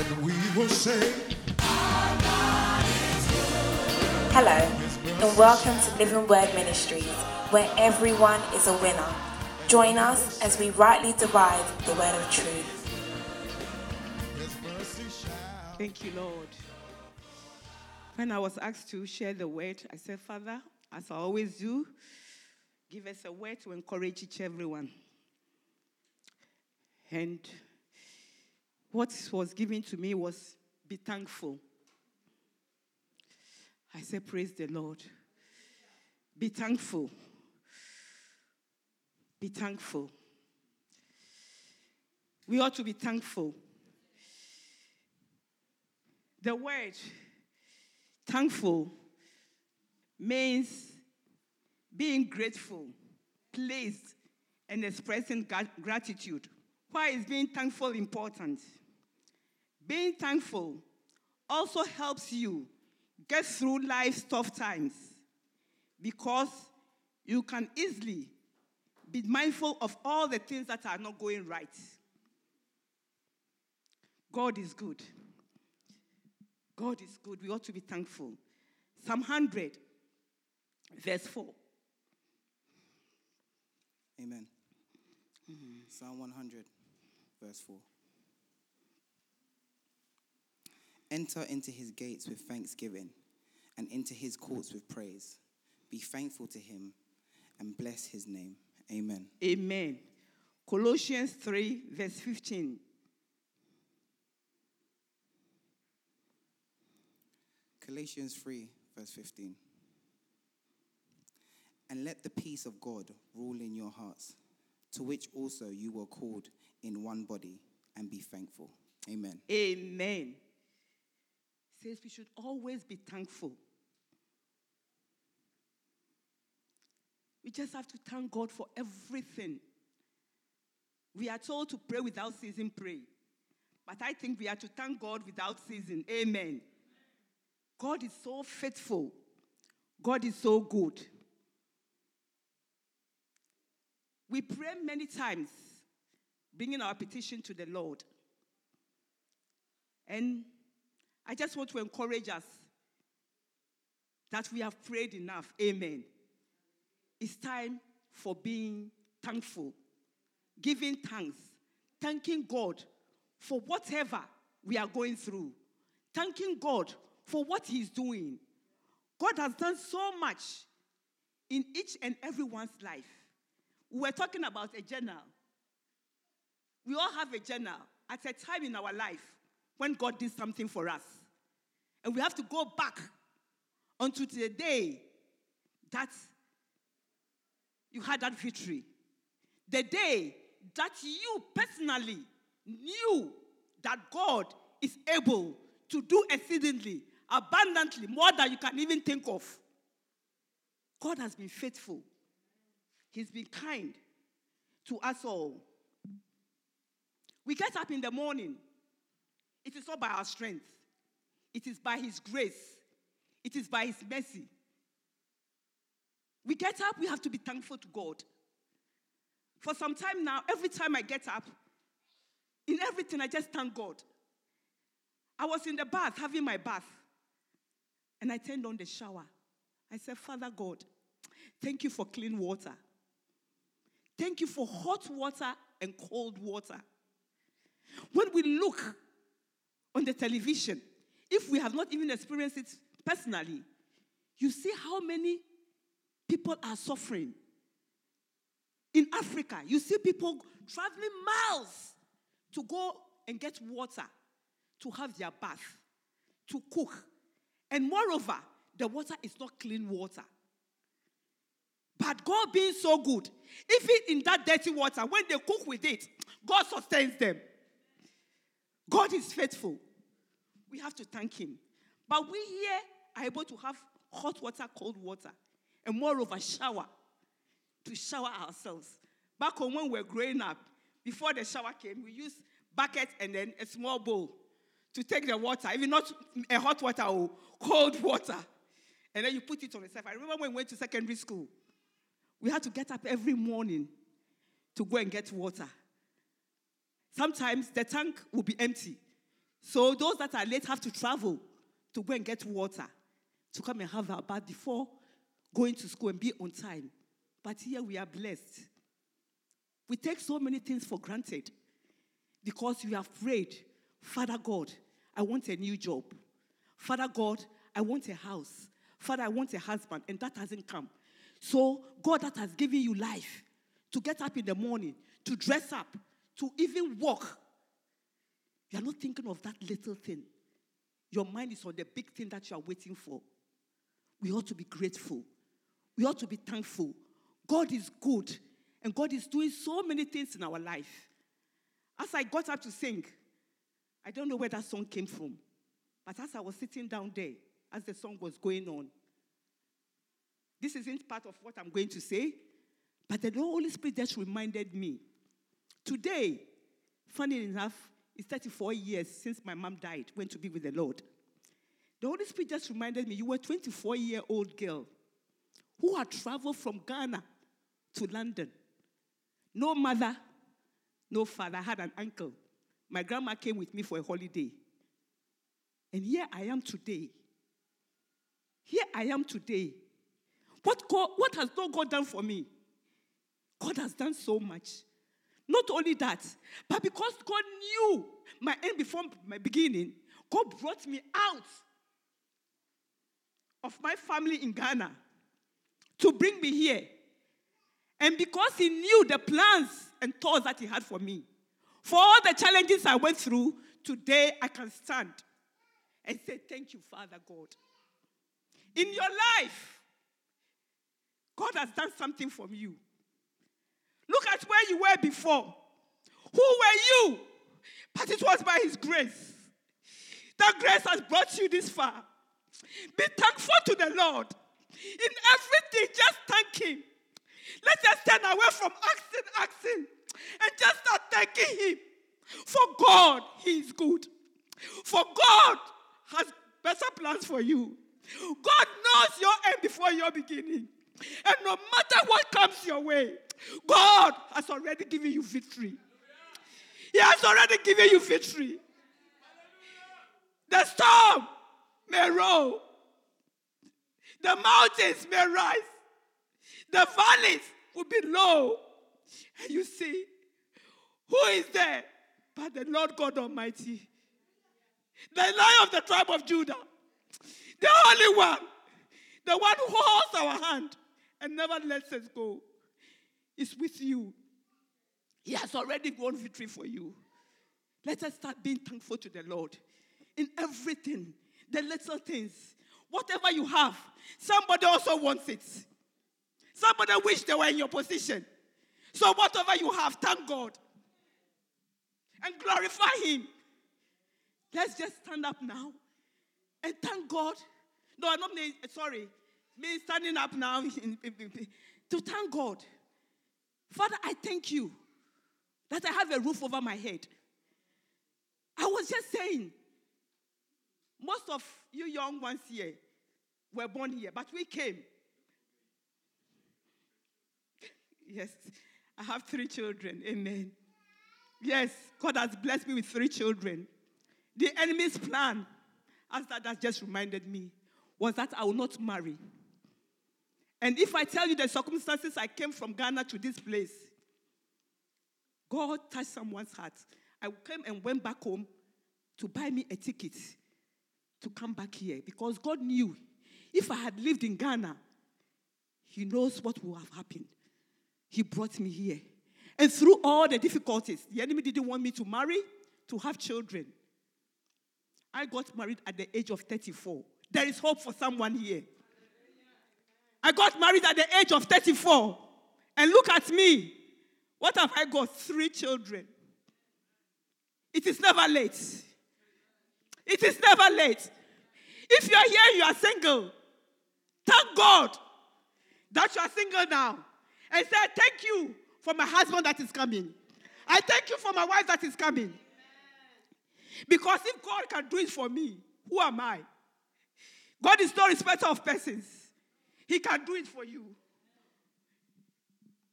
and we will say, Hello, and welcome to Living Word Ministries, where everyone is a winner. Join us as we rightly divide the word of truth. Thank you, Lord. When I was asked to share the word, I said, Father, as I always do, give us a word to encourage each everyone. And what was given to me was be thankful. I said, Praise the Lord. Be thankful. Be thankful. We ought to be thankful. The word thankful means being grateful, pleased, and expressing gratitude. Why is being thankful important? Being thankful also helps you get through life's tough times because you can easily be mindful of all the things that are not going right. God is good. God is good. We ought to be thankful. Psalm 100, verse 4. Amen. Psalm 100, verse 4. Enter into his gates with thanksgiving and into his courts with praise. Be thankful to him and bless his name. Amen. Amen. Colossians 3, verse 15. Galatians 3, verse 15. And let the peace of God rule in your hearts, to which also you were called in one body, and be thankful. Amen. Amen. Says we should always be thankful. We just have to thank God for everything. We are told to pray without ceasing, pray. But I think we are to thank God without ceasing. Amen. God is so faithful. God is so good. We pray many times, bringing our petition to the Lord. And I just want to encourage us that we have prayed enough. Amen. It's time for being thankful, giving thanks, thanking God for whatever we are going through, thanking God for what He's doing. God has done so much in each and everyone's life. We were talking about a journal. We all have a journal at a time in our life when God did something for us. And we have to go back onto the day that you had that victory. The day that you personally knew that God is able to do exceedingly, abundantly, more than you can even think of. God has been faithful. He's been kind to us all. We get up in the morning. It is not by our strength, it is by His grace, it is by His mercy. We get up, we have to be thankful to God. For some time now, every time I get up, in everything, I just thank God. I was in the bath, having my bath, and I turned on the shower. I said, Father God, thank you for clean water. Thank you for hot water and cold water. When we look on the television, if we have not even experienced it personally, you see how many people are suffering. In Africa, you see people traveling miles to go and get water to have their bath, to cook. And moreover, the water is not clean water. But God being so good, even in that dirty water, when they cook with it, God sustains them. God is faithful. We have to thank Him. But we here are able to have hot water, cold water, and moreover, shower to shower ourselves. Back home, when we were growing up, before the shower came, we used bucket and then a small bowl to take the water, even not a hot water or cold water. And then you put it on yourself. I remember when we went to secondary school, we had to get up every morning to go and get water. Sometimes the tank will be empty. So those that are late have to travel to go and get water to come and have our bath before going to school and be on time. But here we are blessed. We take so many things for granted because we are afraid. Father God, I want a new job. Father God, I want a house. Father, I want a husband, and that hasn't come. So, God that has given you life to get up in the morning, to dress up, to even walk, you are not thinking of that little thing. Your mind is on the big thing that you are waiting for. We ought to be grateful. We ought to be thankful. God is good, and God is doing so many things in our life. As I got up to sing, I don't know where that song came from, but as I was sitting down there, as the song was going on, this isn't part of what I'm going to say, but the Holy Spirit just reminded me. Today, funny enough, it's 34 years since my mom died, went to be with the Lord. The Holy Spirit just reminded me you were a 24 year old girl who had traveled from Ghana to London. No mother, no father. I had an uncle. My grandma came with me for a holiday. And here I am today. Here I am today. What, God, what has God done for me? God has done so much. Not only that, but because God knew my end before my beginning, God brought me out of my family in Ghana to bring me here. And because He knew the plans and thoughts that He had for me, for all the challenges I went through, today I can stand and say, Thank you, Father God. In your life, God has done something for you. Look at where you were before. Who were you? But it was by His grace. That grace has brought you this far. Be thankful to the Lord. In everything, just thank Him. Let's just turn away from asking, asking, and just start thanking Him. For God, He is good. For God has better plans for you. God knows your end before your beginning. And no matter what comes your way, God has already given you victory. He has already given you victory. The storm may roll, the mountains may rise, the valleys will be low. And you see, who is there but the Lord God Almighty? The lion of the tribe of Judah, the only one, the one who holds our hand and never lets us go, is with you. He has already won victory for you. Let us start being thankful to the Lord in everything, the little things. Whatever you have, somebody also wants it. Somebody wish they were in your position. So whatever you have, thank God. And glorify Him. Let's just stand up now and thank God. No, I'm not sorry. Me standing up now to thank God. Father, I thank you that I have a roof over my head. I was just saying, most of you young ones here were born here, but we came. Yes, I have three children. Amen. Yes, God has blessed me with three children. The enemy's plan, as that has just reminded me, was that I will not marry. And if I tell you the circumstances I came from Ghana to this place, God touched someone's heart. I came and went back home to buy me a ticket to come back here because God knew if I had lived in Ghana, He knows what would have happened. He brought me here. And through all the difficulties, the enemy didn't want me to marry, to have children. I got married at the age of 34. There is hope for someone here. I got married at the age of 34. And look at me. What have I got? Three children. It is never late. It is never late. If you are here, you are single. Thank God that you are single now. And say, Thank you for my husband that is coming. I thank you for my wife that is coming. Because if God can do it for me, who am I? God is no respecter of persons. He can do it for you.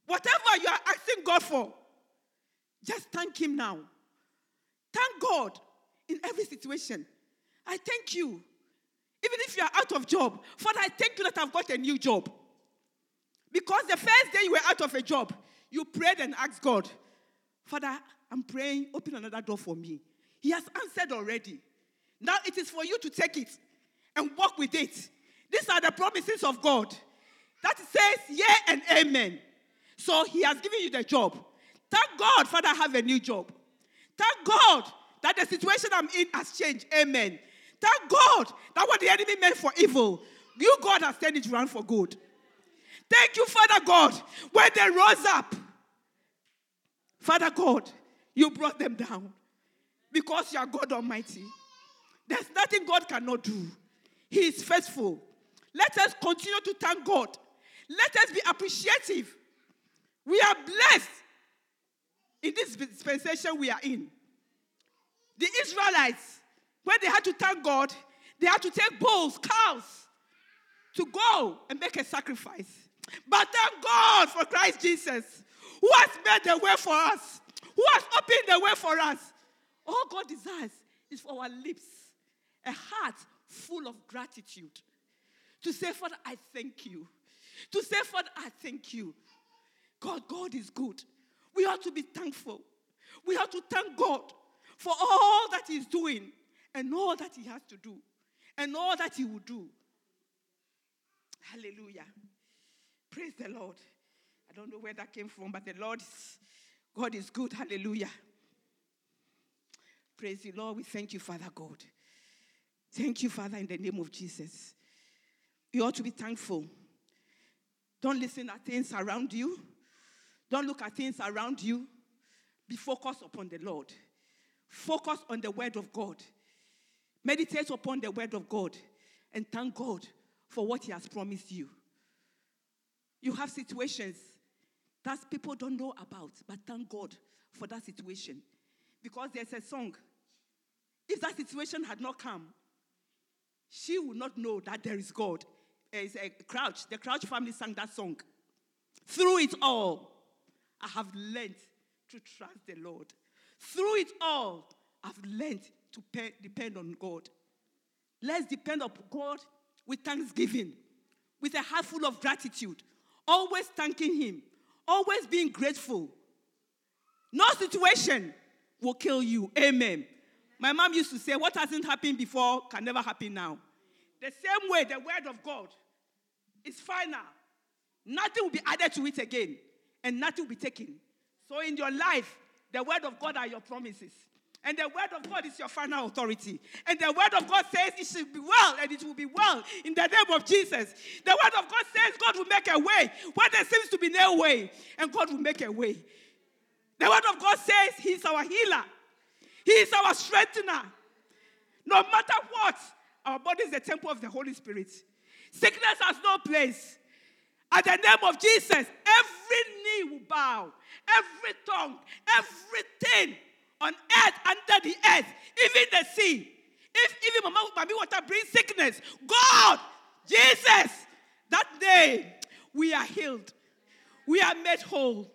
Whatever you are asking God for, just thank Him now. Thank God. in every situation. I thank you. Even if you are out of job, Father, I thank you that I've got a new job. Because the first day you were out of a job, you prayed and asked God, Father, I'm praying, open another door for me. He has answered already. Now it is for you to take it and walk with it. These are the promises of God that says, yeah and amen. So he has given you the job. Thank God, Father, I have a new job. Thank God that the situation I'm in has changed. Amen. Thank God that what the enemy meant for evil, you, God, has turned it around for good. Thank you, Father God, when they rose up. Father God, you brought them down because you are God Almighty. There's nothing God cannot do. He is faithful. Let us continue to thank God. Let us be appreciative. We are blessed in this dispensation we are in. The Israelites, when they had to thank God, they had to take bulls, cows, to go and make a sacrifice. But thank God for Christ Jesus, who has made the way for us, who has opened the way for us. All God desires is for our lips, a heart full of gratitude. To say, Father, I thank you. To say, Father, I thank you. God, God is good. We ought to be thankful. We ought to thank God for all that He's doing and all that He has to do and all that He will do. Hallelujah. Praise the Lord. I don't know where that came from, but the Lord is, God is good. Hallelujah. Praise the Lord. We thank you, Father God. Thank you, Father, in the name of Jesus. You ought to be thankful. Don't listen at things around you. Don't look at things around you. Be focused upon the Lord. Focus on the word of God. Meditate upon the word of God and thank God for what He has promised you. You have situations that people don't know about, but thank God for that situation. Because there's a song. If that situation had not come, she would not know that there is God. It's a Crouch. The Crouch family sang that song. Through it all, I have learned to trust the Lord. Through it all, I've learned to pay, depend on God. Let's depend on God with thanksgiving, with a heart full of gratitude, always thanking Him, always being grateful. No situation will kill you. Amen. My mom used to say, What hasn't happened before can never happen now. The same way the word of God is final. Nothing will be added to it again, and nothing will be taken. So in your life, the word of God are your promises. And the word of God is your final authority. And the word of God says it should be well, and it will be well in the name of Jesus. The word of God says God will make a way where there seems to be no way, and God will make a way. The word of God says He's our healer, He is our strengthener. No matter what, our body is the temple of the Holy Spirit. Sickness has no place. At the name of Jesus, every knee will bow, every tongue, everything on earth, under the earth, even the sea. If even Mama, Mama water brings sickness, God, Jesus, that day we are healed. We are made whole.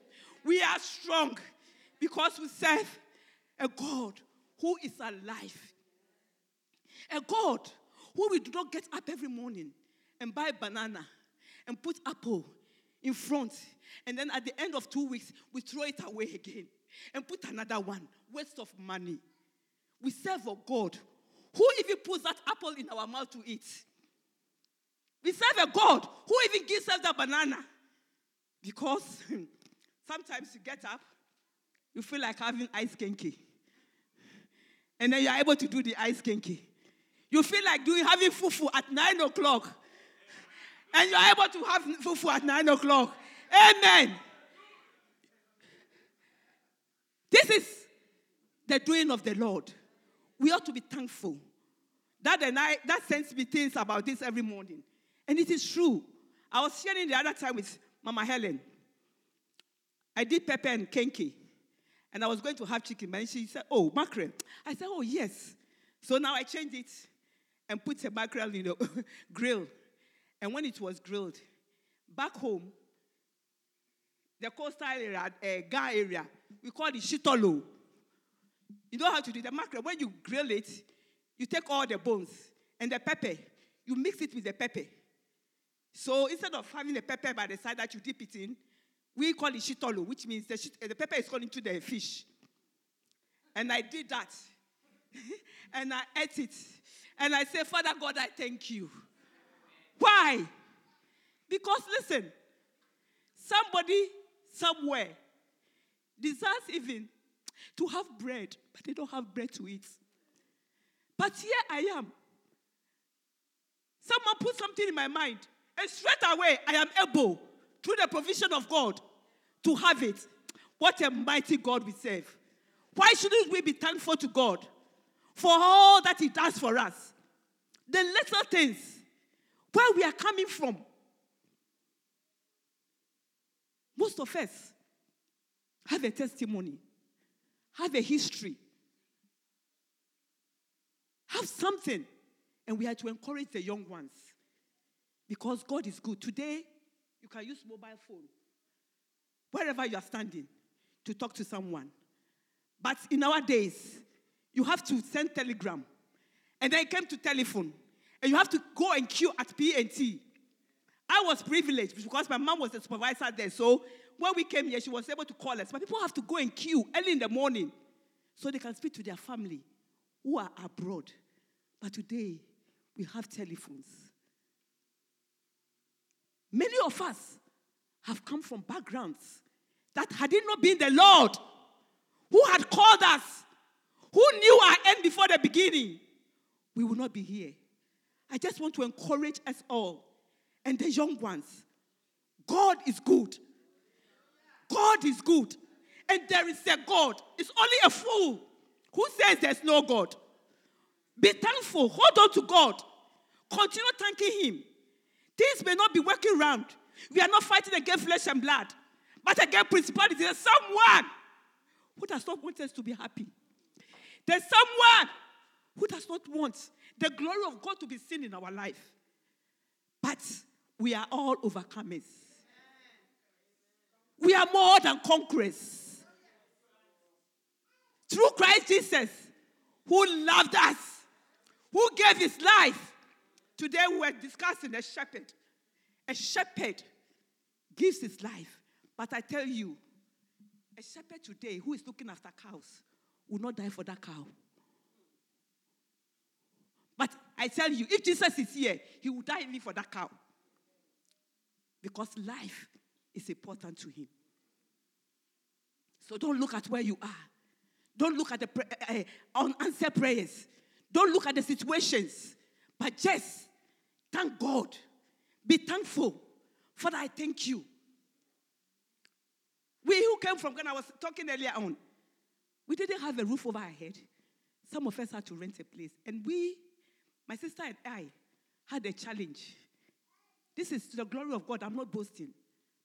We are strong because we serve a God who is alive. A God who we do not get up every morning and buy banana and put apple in front. And then at the end of two weeks, we throw it away again and put another one. Waste of money. We serve a God who even puts that apple in our mouth to eat. We serve a God who even gives us the banana. Because sometimes you get up, you feel like having ice kenkey. And then you're able to do the ice kenkey. You feel like doing having fufu at nine o'clock. And you're able to have fufu at nine o'clock. Amen. This is the doing of the Lord. We ought to be thankful. That and I that sends me things about this every morning. And it is true. I was sharing the other time with Mama Helen. I did pepper and kenkey. And I was going to have chicken. And she said, Oh, mackerel. I said, Oh, yes. So now I changed it and put mackerel in the grill. And when it was grilled, back home, the coastal area, uh, Ga area, we call it shitolo. You know how to do the mackerel. When you grill it, you take all the bones and the pepper, you mix it with the pepper. So instead of having the pepper by the side that you dip it in, we call it shitolo, which means the, shit, the pepper is going into the fish. And I did that. and I ate it. And I say, Father God, I thank you. Why? Because listen, somebody somewhere desires even to have bread, but they don't have bread to eat. But here I am. Someone put something in my mind, and straight away I am able, through the provision of God, to have it. What a mighty God we serve. Why shouldn't we be thankful to God for all that He does for us? The little things, where we are coming from. Most of us have a testimony, have a history, have something, and we have to encourage the young ones because God is good. Today, you can use mobile phone wherever you are standing to talk to someone. But in our days, you have to send telegram, and then it came to telephone, and you have to go and queue at P&T. I was privileged because my mom was the supervisor there, so when we came here, she was able to call us. But people have to go and queue early in the morning so they can speak to their family who are abroad. But today, we have telephones. Many of us have come from backgrounds that had it not been the Lord who had called us, who knew our end before the beginning, we will not be here. I just want to encourage us all and the young ones. God is good. God is good. And there is a God. It's only a fool who says there's no God. Be thankful. Hold on to God. Continue thanking Him. Things may not be working around. We are not fighting against flesh and blood, but against principalities. There's someone who does not want us to be happy. There's someone who does not want the glory of God to be seen in our life. But we are all overcomers. We are more than conquerors. Through Christ Jesus, who loved us, who gave his life. Today we were discussing a shepherd. A shepherd gives his life. But I tell you, a shepherd today who is looking after cows will not die for that cow. But I tell you, if Jesus is here, he will die even for that cow. Because life is important to him. So don't look at where you are. Don't look at the uh, unanswered prayers. Don't look at the situations. But just thank God. Be thankful. Father, I thank you. We who came from Ghana, I was talking earlier on, we didn't have a roof over our head. Some of us had to rent a place. And we, my sister and I, had a challenge. This is to the glory of God. I'm not boasting.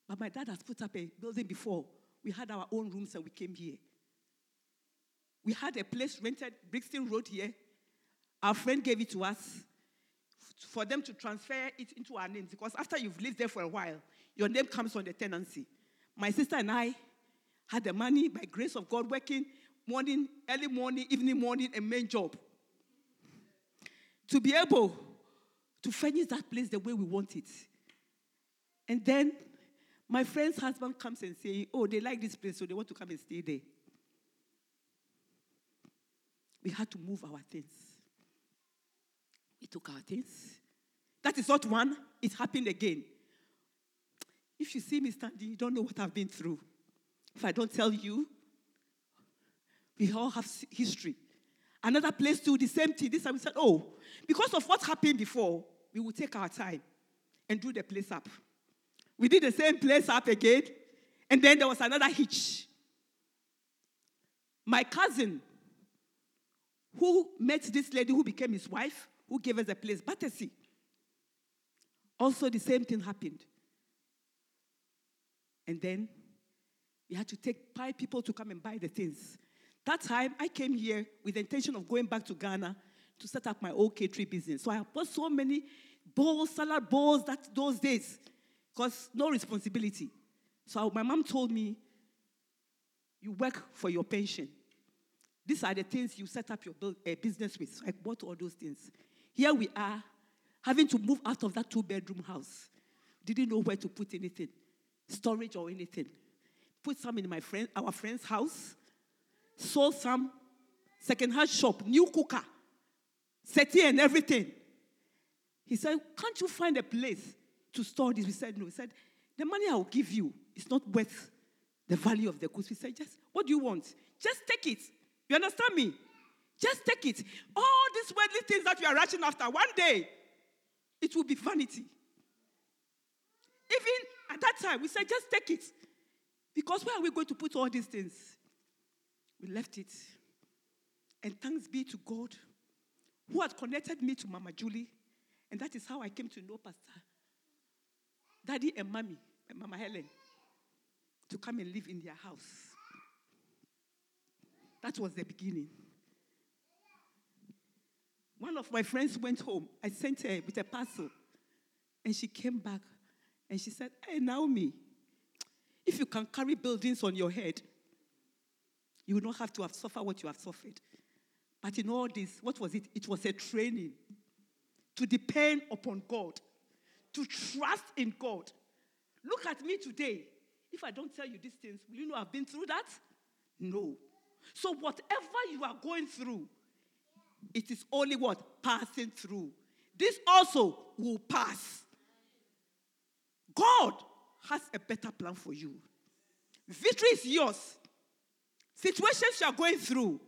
But my dad has put up a building before. We had our own rooms and we came here. We had a place rented, Brixton Road here. Our friend gave it to us for them to transfer it into our names because after you've lived there for a while, your name comes on the tenancy. My sister and I had the money, by grace of God, working morning, early morning, evening morning, a main job. To be able to furnish that place the way we want it. And then my friend's husband comes and says, Oh, they like this place, so they want to come and stay there. We had to move our things. We took our things. That is not one, it happened again. If you see me standing, you don't know what I've been through. If I don't tell you, we all have history. Another place too, the same thing. This time we said, oh, because of what happened before, we will take our time and do the place up. We did the same place up again, and then there was another hitch. My cousin, who met this lady who became his wife, who gave us a place, Battersea. Also, the same thing happened. And then we had to take five people to come and buy the things. That time, I came here with the intention of going back to Ghana to set up my own catering business. So I bought so many bowls, salad bowls, that those days, because no responsibility. So my mom told me, "You work for your pension. These are the things you set up your uh, business with. So I bought all those things. Here we are, having to move out of that two bedroom house. Didn't know where to put anything, storage or anything. Put some in my friend, our friend's house. Sold some second-hand shop, new cooker, settee and everything. He said, Can't you find a place to store this? We said, No. He said, The money I will give you is not worth the value of the goods. We said, Just, what do you want? Just take it. You understand me? Just take it. All these worldly things that you are rushing after, one day, it will be vanity. Even at that time, we said, Just take it. Because where are we going to put all these things? We left it. And thanks be to God who had connected me to Mama Julie. And that is how I came to know Pastor Daddy and Mommy, and Mama Helen, to come and live in their house. That was the beginning. One of my friends went home. I sent her with a parcel. And she came back and she said, Hey, Naomi, if you can carry buildings on your head, you will not have to have suffered what you have suffered. But in all this, what was it? It was a training to depend upon God, to trust in God. Look at me today. If I don't tell you these things, will you know I've been through that? No. So, whatever you are going through, it is only what? Passing through. This also will pass. God has a better plan for you. Victory is yours. Situations you are going through,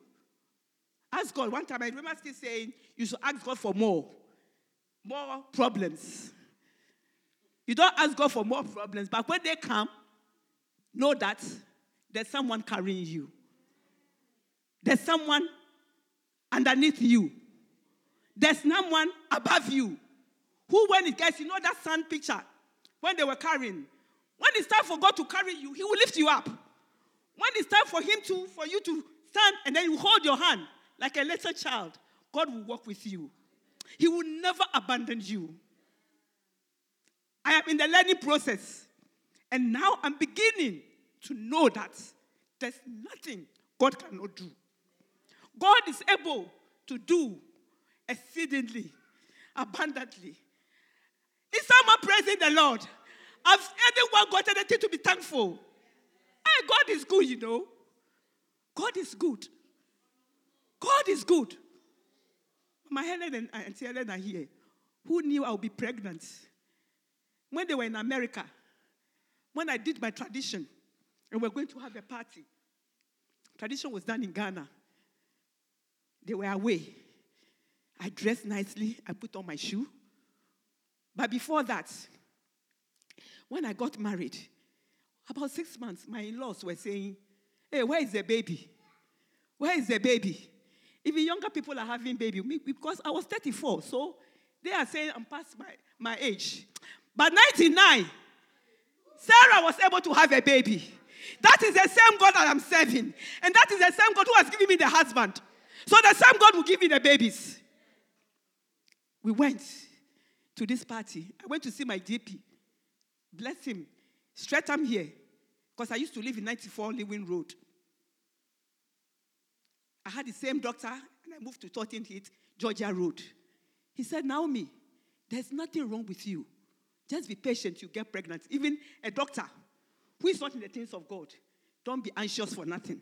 ask God. One time I remember still saying, you should ask God for more. More problems. You don't ask God for more problems, but when they come, know that there's someone carrying you. There's someone underneath you. There's someone above you. Who, when it gets, you know that sun picture, when they were carrying, when it's time for God to carry you, He will lift you up. When it's time for Him to, for you to stand and then you hold your hand like a little child, God will walk with you. He will never abandon you. I am in the learning process. And now I'm beginning to know that there's nothing God cannot do. God is able to do exceedingly, abundantly. Is someone praising the Lord? Have anyone got anything to be thankful? Hey, God is good, you know. God is good. God is good. My Helen and Auntie Helen are here. Who knew I would be pregnant? When they were in America, when I did my tradition, and we we're going to have a party. Tradition was done in Ghana. They were away. I dressed nicely. I put on my shoe. But before that, when I got married, about six months, my in laws were saying, Hey, where is the baby? Where is the baby? Even younger people are having baby because I was 34, so they are saying I'm past my, my age. But 99, Sarah was able to have a baby. That is the same God that I'm serving. And that is the same God who has given me the husband. So the same God will give me the babies. We went to this party. I went to see my GP. Bless him. Straight I'm here. Because I used to live in 94 Lewin Road. I had the same doctor, and I moved to 13th Heat, Georgia Road. He said, Naomi, there's nothing wrong with you. Just be patient, you get pregnant. Even a doctor who is not in the things of God, don't be anxious for nothing.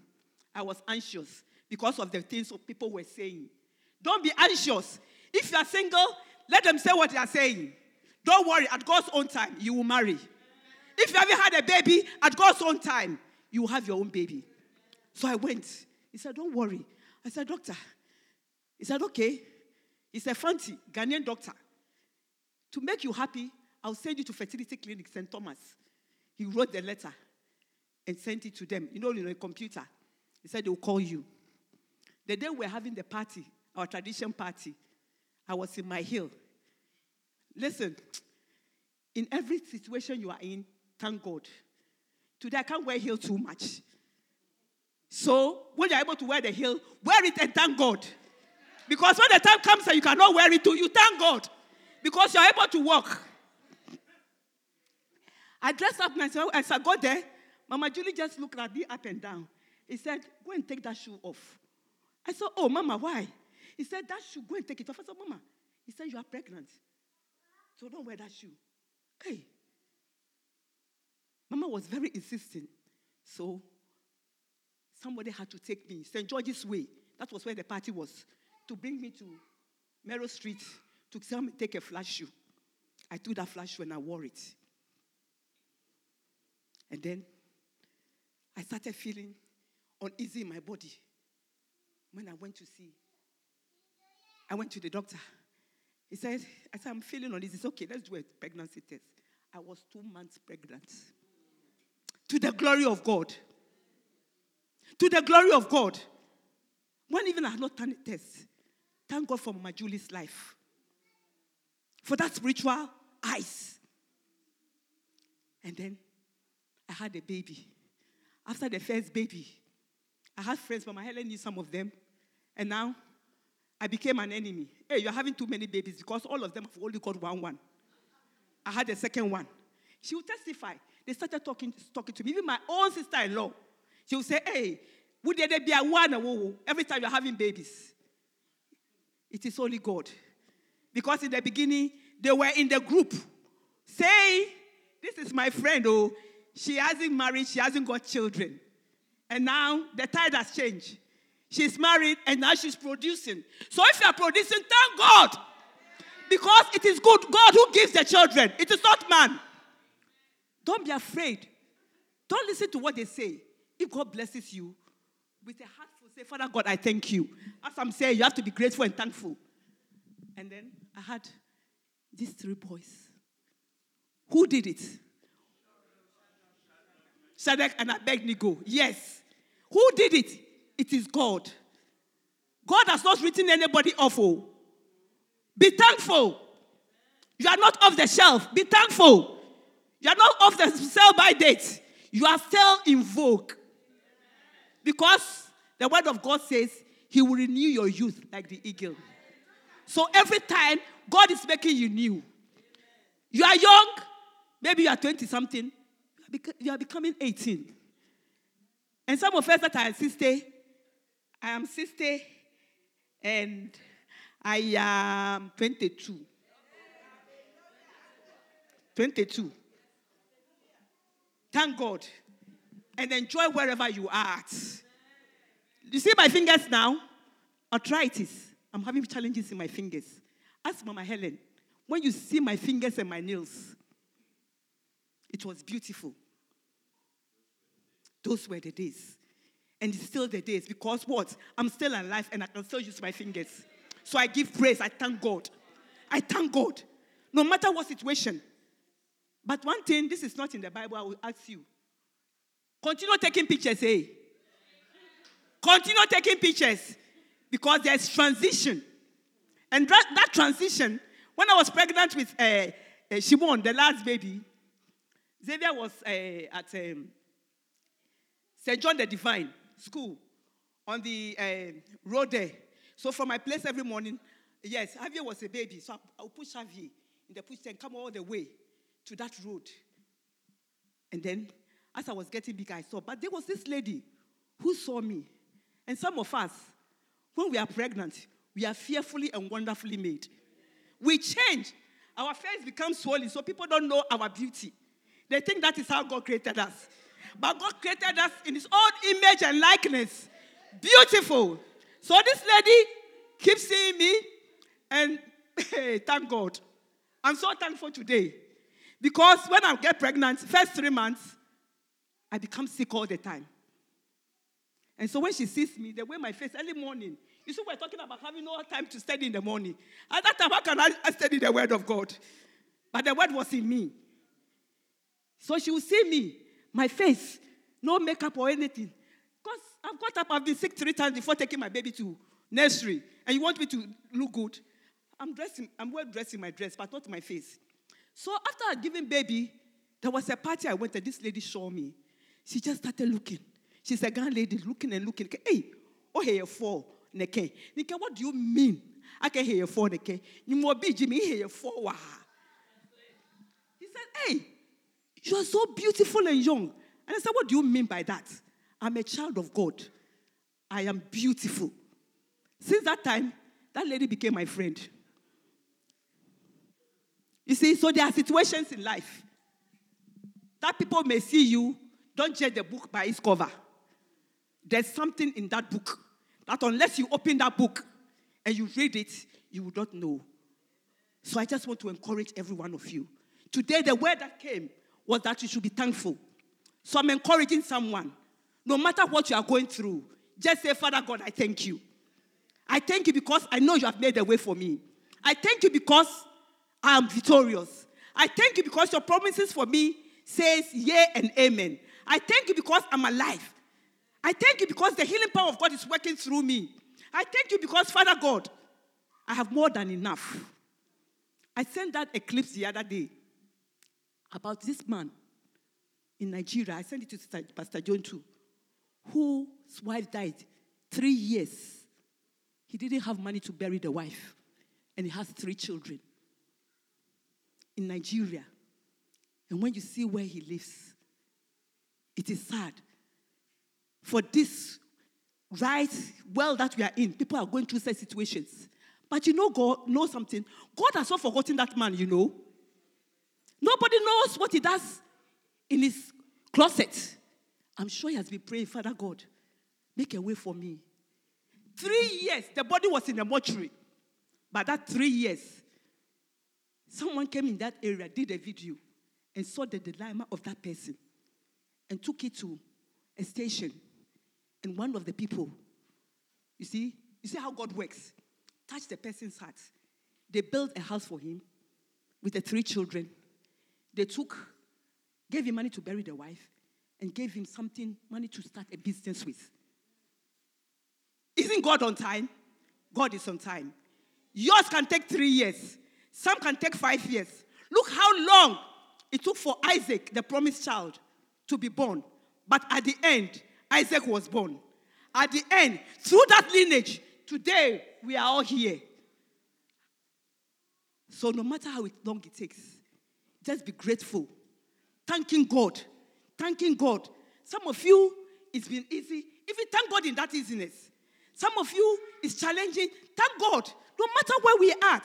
I was anxious because of the things people were saying. Don't be anxious. If you are single, let them say what they are saying. Don't worry, at God's own time, you will marry. If you haven't had a baby, at God's own time, you will have your own baby. So I went. He said, Don't worry. I said, Doctor. He said, Okay. He said, fancy Ghanaian doctor. To make you happy, I'll send you to Fertility Clinic, St. Thomas. He wrote the letter and sent it to them. You know, in a computer. He said, They'll call you. The day we were having the party, our tradition party, I was in my hill. Listen, in every situation you are in, thank God. Today I can't wear heel too much. So when you're able to wear the heel, wear it and thank God. Because when the time comes and you cannot wear it too, you thank God. Because you're able to walk. I dressed up myself. As I got there, Mama Julie just looked at me up and down. He said, Go and take that shoe off. I said, Oh, Mama, why? He said, That shoe, go and take it off. I said, Mama, he said, You are pregnant. So don't wear that shoe. Hey. Mama was very insistent. So somebody had to take me St. George's Way. That was where the party was. To bring me to Merrow Street to take a flash shoe. I took that flash shoe and I wore it. And then I started feeling uneasy in my body when I went to see. I went to the doctor. He said, I said, I'm feeling uneasy. Said, okay, let's do a pregnancy test. I was two months pregnant. To the glory of God. To the glory of God. When even I had not done a test, thank God for my Julie's life. For that spiritual eyes. And then I had a baby. After the first baby, I had friends, but my Helen knew some of them. And now I became an enemy. Hey, you're having too many babies because all of them have only got one one. I had a second one. She would testify. They started talking, talking to me. Even my own sister-in-law. She would say, hey, would there be a one every time you're having babies? It is only God. Because in the beginning, they were in the group saying, This is my friend, oh, she hasn't married, she hasn't got children. And now the tide has changed. She's married and now she's producing. So if you are producing, thank God. Because it is good God who gives the children, it is not man. Don't be afraid. Don't listen to what they say. If God blesses you, with a heart full, say, Father God, I thank you. As I'm saying, you have to be grateful and thankful. And then I had these three boys. Who did it? Shadrach and Abednego. Yes. Who did it? It is God. God has not written anybody off. Oh. Be thankful. You are not off the shelf. Be thankful. You are not off the sell by date. You are still in vogue. Because the word of God says he will renew your youth like the eagle. So every time God is making you new. You are young, maybe you are 20 something, you are becoming 18. And some of us that are 60, I am 60 and I am 22. 22. Thank God. And enjoy wherever you are at. You see my fingers now? Arthritis. I'm having challenges in my fingers. Ask Mama Helen. When you see my fingers and my nails, it was beautiful. Those were the days. And it's still the days because what? I'm still alive and I can still use my fingers. So I give praise. I thank God. I thank God. No matter what situation. But one thing, this is not in the Bible, I will ask you. Continue taking pictures, eh? Continue taking pictures because there's transition. And that, that transition, when I was pregnant with uh, uh, Shimon, the last baby, Xavier was uh, at um, St. John the Divine School on the uh, road there. So from my place every morning, yes, Javier was a baby. So I'll push Javier in the push and come all the way to that road. And then as I was getting big, I saw, but there was this lady who saw me. And some of us, when we are pregnant, we are fearfully and wonderfully made. We change. Our face becomes swollen, so people don't know our beauty. They think that is how God created us. But God created us in His own image and likeness. Beautiful. So this lady keeps seeing me, and hey, thank God. I'm so thankful today. Because when I get pregnant, first three months, I become sick all the time. And so when she sees me, the way my face early morning, you see, we're talking about having no time to study in the morning. At that time, how can I study the word of God? But the word was in me. So she will see me, my face, no makeup or anything. Because I've got up, I've been sick three times before taking my baby to nursery. And you want me to look good? I'm dressing, I'm well dressed in my dress, but not my face. So after I giving baby, there was a party I went and this lady saw me. She just started looking. She's a grand lady looking and looking. Hey, oh here for neke. Nike, what do you mean? I can hear for neke. You more be Jimmy here for wa. He said, Hey, you're so beautiful and young. And I said, What do you mean by that? I'm a child of God. I am beautiful. Since that time, that lady became my friend. You see, so there are situations in life that people may see you, don't judge the book by its cover. There's something in that book that unless you open that book and you read it, you will not know. So I just want to encourage every one of you. Today, the word that came was that you should be thankful. So I'm encouraging someone, no matter what you are going through, just say, Father God, I thank you. I thank you because I know you have made a way for me. I thank you because I am victorious. I thank you because your promises for me says yea and amen. I thank you because I'm alive. I thank you because the healing power of God is working through me. I thank you because, Father God, I have more than enough. I sent that eclipse the other day about this man in Nigeria. I sent it to Pastor John too, whose wife died three years. He didn't have money to bury the wife, and he has three children in Nigeria. And when you see where he lives, it is sad. For this right world that we are in, people are going through such situations. But you know, God knows something. God has not forgotten that man, you know. Nobody knows what he does in his closet. I'm sure he has been praying, Father God, make a way for me. Three years, the body was in the mortuary. But that three years, someone came in that area, did a video, and saw the dilemma of that person and took it to a station. And one of the people, you see, you see how God works, touched the person's heart. They built a house for him with the three children. They took, gave him money to bury the wife, and gave him something, money to start a business with. Isn't God on time? God is on time. Yours can take three years, some can take five years. Look how long it took for Isaac, the promised child, to be born. But at the end, Isaac was born. At the end, through that lineage, today we are all here. So no matter how long it takes, just be grateful. Thanking God. Thanking God. Some of you, it's been easy. You thank God in that easiness, some of you, it's challenging. Thank God. No matter where we are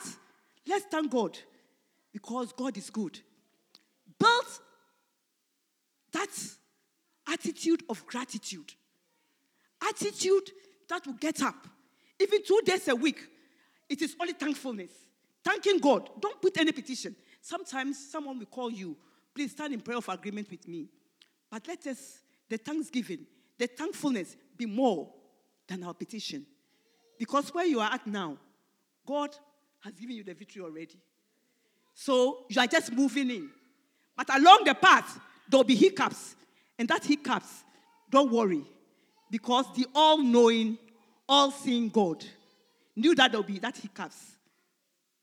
let's thank God because God is good. Build that attitude of gratitude. Attitude that will get up. Even two days a week, it is only thankfulness. Thanking God. Don't put any petition. Sometimes someone will call you, please stand in prayer of agreement with me. But let us, the thanksgiving, the thankfulness be more than our petition. Because where you are at now, God has given you the victory already. So you are just moving in. But along the path, there'll be hiccups. And that hiccups, don't worry. Because the all knowing, all seeing God knew that there'll be that hiccups.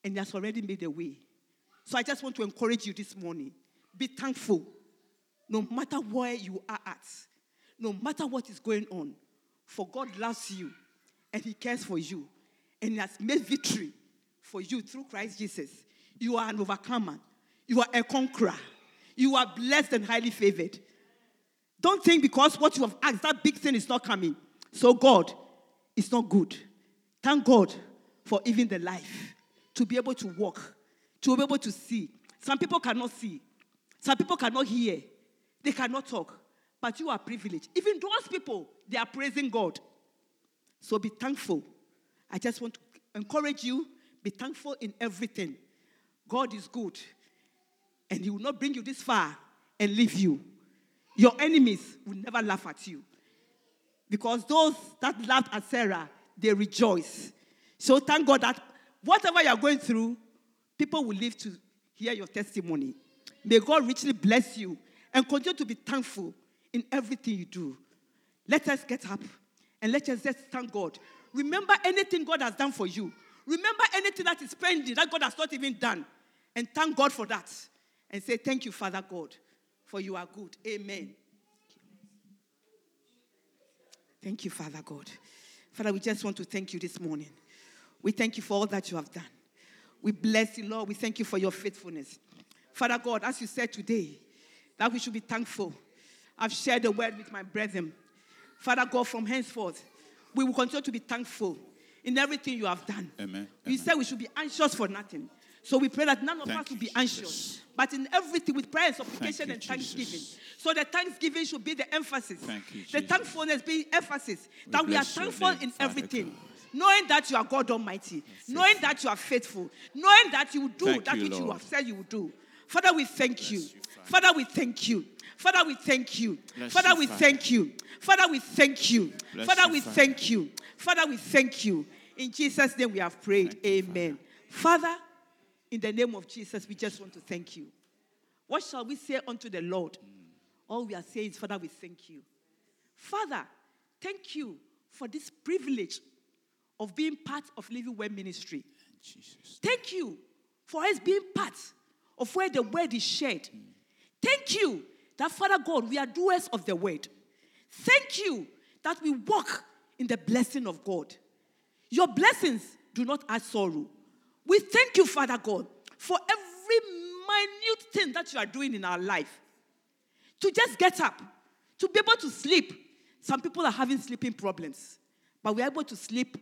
And He has already made a way. So I just want to encourage you this morning be thankful. No matter where you are at, no matter what is going on, for God loves you and He cares for you and He has made victory for you through Christ Jesus. You are an overcomer, you are a conqueror, you are blessed and highly favored. Don't think because what you have asked, that big thing is not coming. So, God is not good. Thank God for even the life to be able to walk, to be able to see. Some people cannot see, some people cannot hear, they cannot talk but you are privileged. Even those people, they are praising God. So be thankful. I just want to encourage you be thankful in everything. God is good, and He will not bring you this far and leave you. Your enemies will never laugh at you. Because those that laughed at Sarah, they rejoice. So thank God that whatever you're going through, people will live to hear your testimony. May God richly bless you and continue to be thankful in everything you do. Let us get up and let us just thank God. Remember anything God has done for you. Remember anything that is pending that God has not even done. And thank God for that. And say, Thank you, Father God, for you are good. Amen. Thank you, Father God. Father, we just want to thank you this morning. We thank you for all that you have done. We bless you, Lord. We thank you for your faithfulness. Father God, as you said today, that we should be thankful I've shared the word with my brethren. Father God, from henceforth, we will continue to be thankful in everything you have done. Amen. You Amen. said we should be anxious for nothing. So we pray that none of Thank us will be Jesus. anxious, but in everything with prayer and supplication you, and thanksgiving. Jesus. So the thanksgiving should be the emphasis. Thank you, the thankfulness be emphasis We that we are thankful name, in Father everything. God. Knowing that you are God Almighty, knowing that you are faithful, knowing that you will do Thank that you, which you have said you will do. Father, we thank you. Father, we thank you. Father, we thank you. Father, we thank you. Father, we thank you. Father, we thank you. Father, we thank you. In Jesus' name we have prayed. Amen. Father, in the name of Jesus, we just want to thank you. What shall we say unto the Lord? All we are saying is, Father, we thank you. Father, thank you for this privilege of being part of Living Well Ministry. Jesus. Thank you for us being part of where the word is shared. Thank you that, Father God, we are doers of the word. Thank you that we walk in the blessing of God. Your blessings do not add sorrow. We thank you, Father God, for every minute thing that you are doing in our life. To just get up, to be able to sleep. Some people are having sleeping problems, but we are able to sleep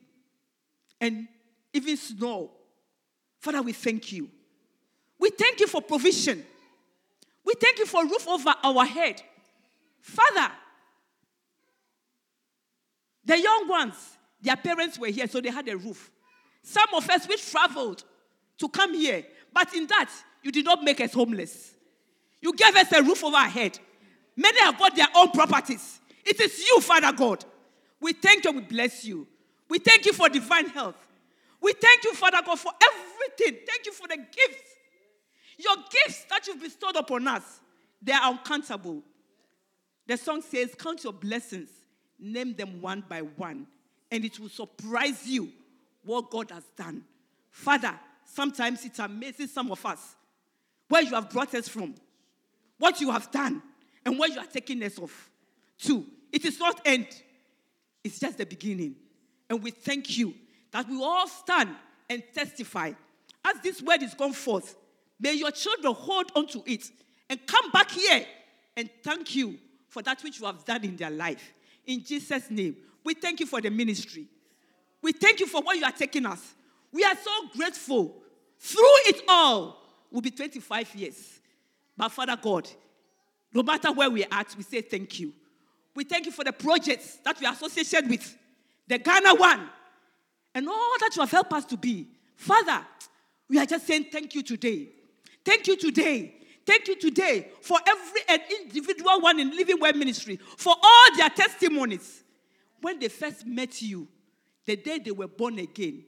and even snore. Father, we thank you. We thank you for provision. We thank you for roof over our head. Father, the young ones, their parents were here, so they had a roof. Some of us, we traveled to come here, but in that, you did not make us homeless. You gave us a roof over our head. Many have bought their own properties. It is you, Father God. We thank you, we bless you. We thank you for divine health. We thank you, Father God, for everything. Thank you for the gifts. Your gifts that you've bestowed upon us, they are uncountable. The song says, Count your blessings, name them one by one, and it will surprise you what God has done. Father, sometimes it amazes some of us where you have brought us from, what you have done, and where you are taking us off to. It is not end, it's just the beginning. And we thank you that we all stand and testify. As this word is gone forth, may your children hold on to it and come back here and thank you for that which you have done in their life. In Jesus' name, we thank you for the ministry. We thank you for what you are taking us. We are so grateful. Through it all, will be 25 years. But Father God, no matter where we are at, we say thank you. We thank you for the projects that we are associated with, the Ghana one, and all that you have helped us to be. Father, we are just saying thank you today. Thank you today. Thank you today for every individual one in Living Well Ministry, for all their testimonies. When they first met you, the day they were born again,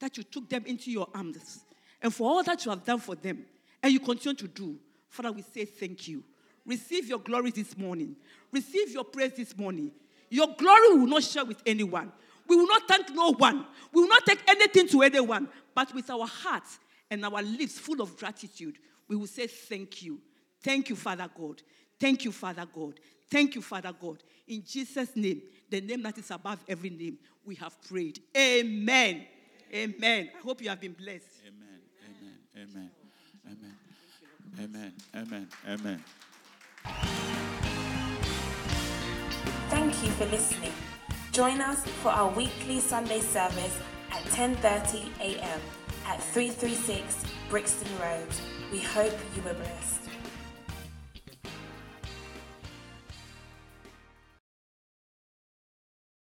that you took them into your arms, and for all that you have done for them, and you continue to do. Father, we say thank you. Receive your glory this morning. Receive your praise this morning. Your glory will not share with anyone. We will not thank no one. We will not take anything to anyone. But with our hearts and our lips full of gratitude, we will say thank you. Thank you, Father God. Thank you, Father God. Thank you, Father God. In Jesus' name, the name that is above every name, we have prayed. Amen. Amen. I hope you have been blessed. Amen. Amen. Amen. Amen. Amen. Amen. Thank you for listening. Join us for our weekly Sunday service at 10:30 a.m. at 336 Brixton Road. We hope you were blessed.